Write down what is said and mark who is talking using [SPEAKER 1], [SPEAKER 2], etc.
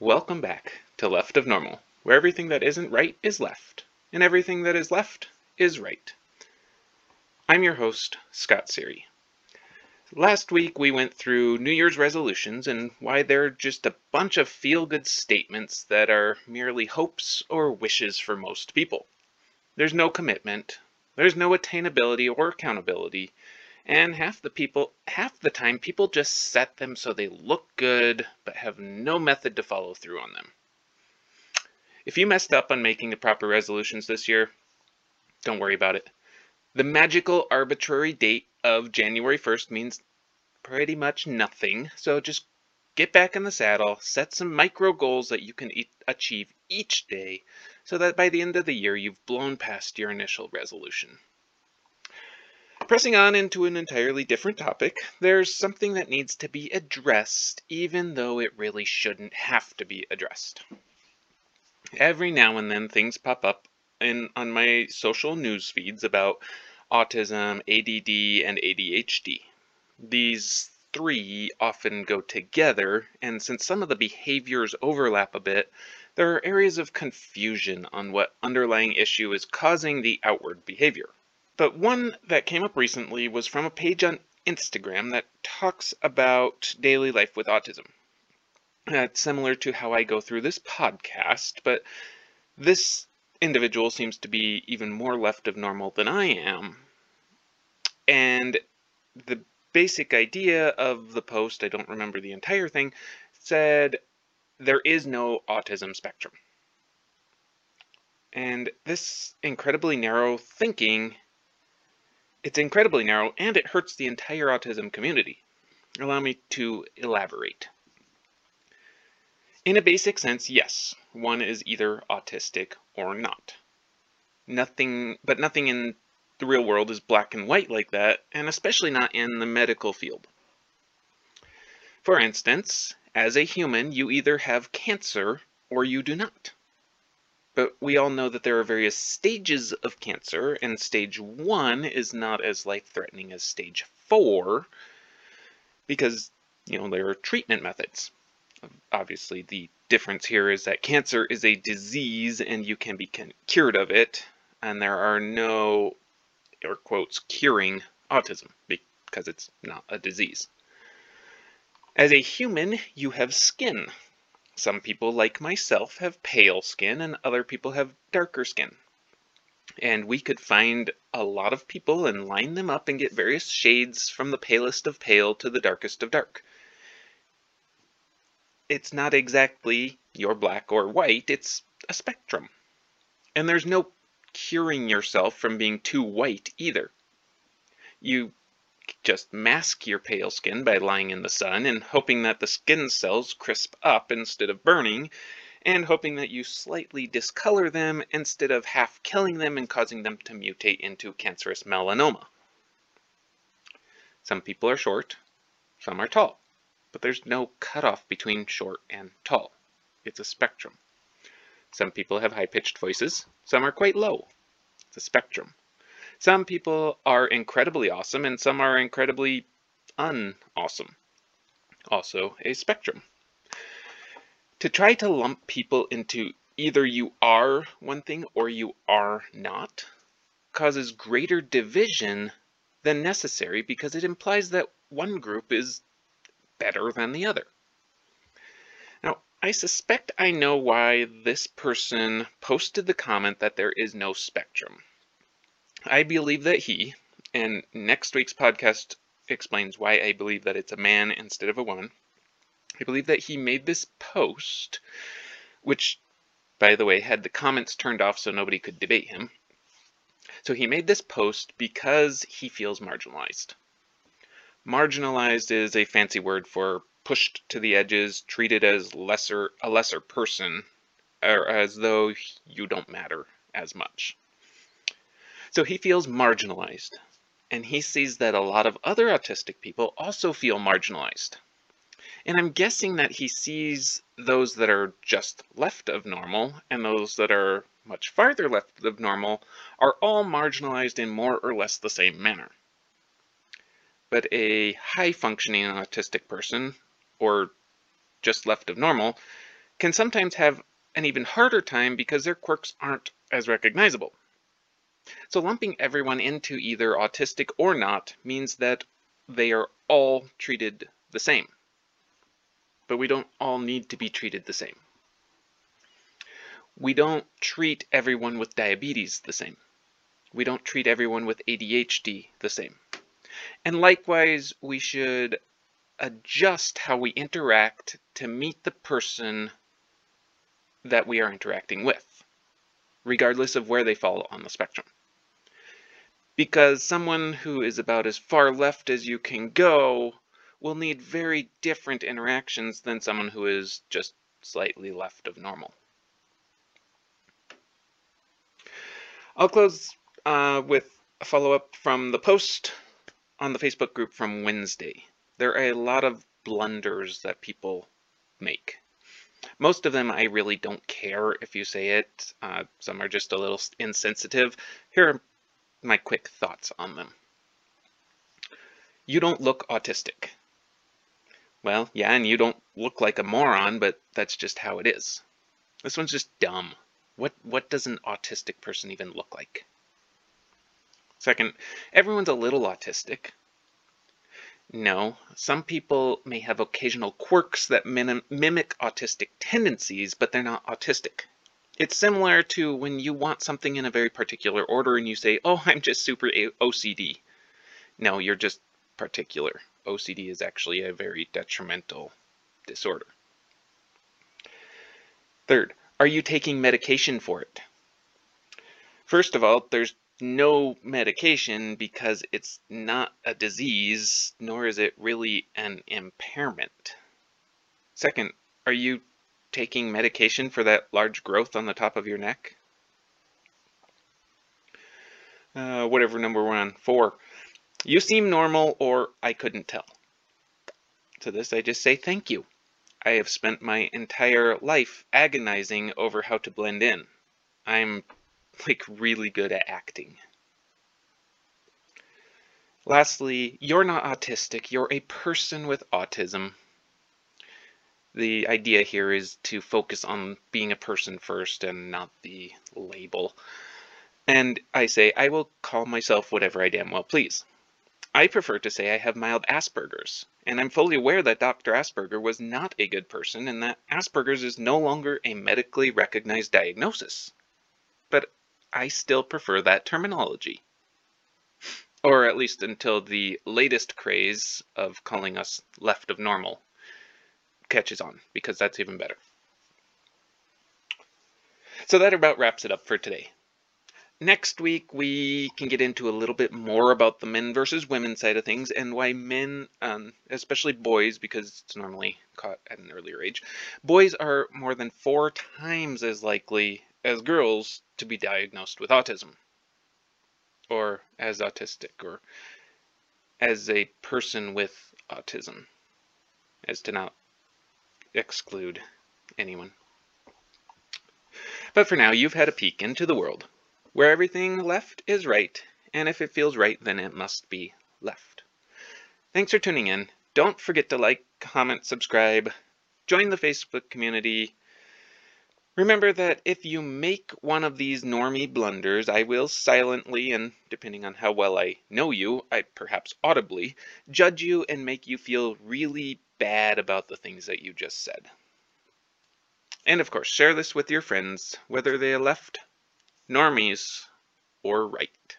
[SPEAKER 1] Welcome back to Left of Normal, where everything that isn't right is left, and everything that is left is right. I'm your host, Scott Siri. Last week we went through New Year's resolutions and why they're just a bunch of feel good statements that are merely hopes or wishes for most people. There's no commitment, there's no attainability or accountability, and half the people, half the time, people just set them so they look good, but have no method to follow through on them. If you messed up on making the proper resolutions this year, don't worry about it. The magical arbitrary date of January 1st means pretty much nothing, so just get back in the saddle, set some micro goals that you can e achieve each day, so that by the end of the year you've blown past your initial resolution. Pressing on into an entirely different topic, there's something that needs to be addressed, even though it really shouldn't have to be addressed. Every now and then things pop up in on my social news feeds about autism, ADD, and ADHD. These three often go together, and since some of the behaviors overlap a bit, there are areas of confusion on what underlying issue is causing the outward behavior. But one that came up recently was from a page on Instagram that talks about daily life with autism. That's similar to how I go through this podcast, but this individual seems to be even more left of normal than I am. And the basic idea of the post, I don't remember the entire thing, said there is no autism spectrum. And this incredibly narrow thinking it's incredibly narrow and it hurts the entire autism community. Allow me to elaborate. In a basic sense, yes, one is either autistic or not. Nothing, but nothing in the real world is black and white like that, and especially not in the medical field. For instance, as a human, you either have cancer or you do not. But we all know that there are various stages of cancer, and stage one is not as life threatening as stage four because, you know, there are treatment methods. Obviously, the difference here is that cancer is a disease and you can be cured of it, and there are no, air quotes, curing autism because it's not a disease. As a human, you have skin. Some people, like myself, have pale skin and other people have darker skin. And we could find a lot of people and line them up and get various shades from the palest of pale to the darkest of dark. It's not exactly you're black or white, it's a spectrum. And there's no curing yourself from being too white either. You just mask your pale skin by lying in the sun and hoping that the skin cells crisp up instead of burning, and hoping that you slightly discolor them instead of half killing them and causing them to mutate into cancerous melanoma. Some people are short, some are tall, but there's no cutoff between short and tall. It's a spectrum. Some people have high-pitched voices, some are quite low. It's a spectrum. Some people are incredibly awesome and some are incredibly unawesome. Also a spectrum. To try to lump people into either you are one thing or you are not causes greater division than necessary because it implies that one group is better than the other. Now, I suspect I know why this person posted the comment that there is no spectrum. I believe that he, and next week's podcast explains why I believe that it's a man instead of a woman. I believe that he made this post, which, by the way, had the comments turned off so nobody could debate him. So he made this post because he feels marginalized. Marginalized is a fancy word for pushed to the edges, treated as lesser a lesser person, or as though you don't matter as much. So he feels marginalized. And he sees that a lot of other autistic people also feel marginalized. And I'm guessing that he sees those that are just left of normal and those that are much farther left of normal are all marginalized in more or less the same manner. But a high functioning autistic person, or just left of normal, can sometimes have an even harder time because their quirks aren't as recognizable. So lumping everyone into either autistic or not means that they are all treated the same. But we don't all need to be treated the same. We don't treat everyone with diabetes the same. We don't treat everyone with ADHD the same. And likewise, we should adjust how we interact to meet the person that we are interacting with, regardless of where they fall on the spectrum. Because someone who is about as far left as you can go will need very different interactions than someone who is just slightly left of normal. I'll close uh, with a follow-up from the post on the Facebook group from Wednesday. There are a lot of blunders that people make. Most of them I really don't care if you say it. Uh, some are just a little insensitive. Here are my quick thoughts on them. You don't look autistic. Well, yeah, and you don't look like a moron, but that's just how it is. This one's just dumb. What what does an autistic person even look like? Second, everyone's a little autistic. No, some people may have occasional quirks that mimic autistic tendencies, but they're not autistic. It's similar to when you want something in a very particular order and you say, oh, I'm just super OCD. No, you're just particular. OCD is actually a very detrimental disorder. Third, are you taking medication for it? First of all, there's no medication because it's not a disease, nor is it really an impairment. Second, are you taking medication for that large growth on the top of your neck? Uh, whatever number we're on, four. You seem normal or I couldn't tell. To this I just say thank you. I have spent my entire life agonizing over how to blend in. I'm like really good at acting. Lastly, you're not autistic, you're a person with autism. The idea here is to focus on being a person first and not the label. And I say, I will call myself whatever I damn well please. I prefer to say I have mild Asperger's, and I'm fully aware that Dr. Asperger was not a good person and that Asperger's is no longer a medically recognized diagnosis. But I still prefer that terminology. Or at least until the latest craze of calling us left of normal catches on, because that's even better. So that about wraps it up for today. Next week, we can get into a little bit more about the men versus women side of things and why men, um, especially boys, because it's normally caught at an earlier age, boys are more than four times as likely as girls to be diagnosed with autism or as autistic or as a person with autism as to not exclude anyone. But for now, you've had a peek into the world where everything left is right, and if it feels right, then it must be left. Thanks for tuning in. Don't forget to like, comment, subscribe, join the Facebook community, Remember that if you make one of these normie blunders, I will silently, and depending on how well I know you, I perhaps audibly, judge you and make you feel really bad about the things that you just said. And of course, share this with your friends, whether they are left, normies, or right.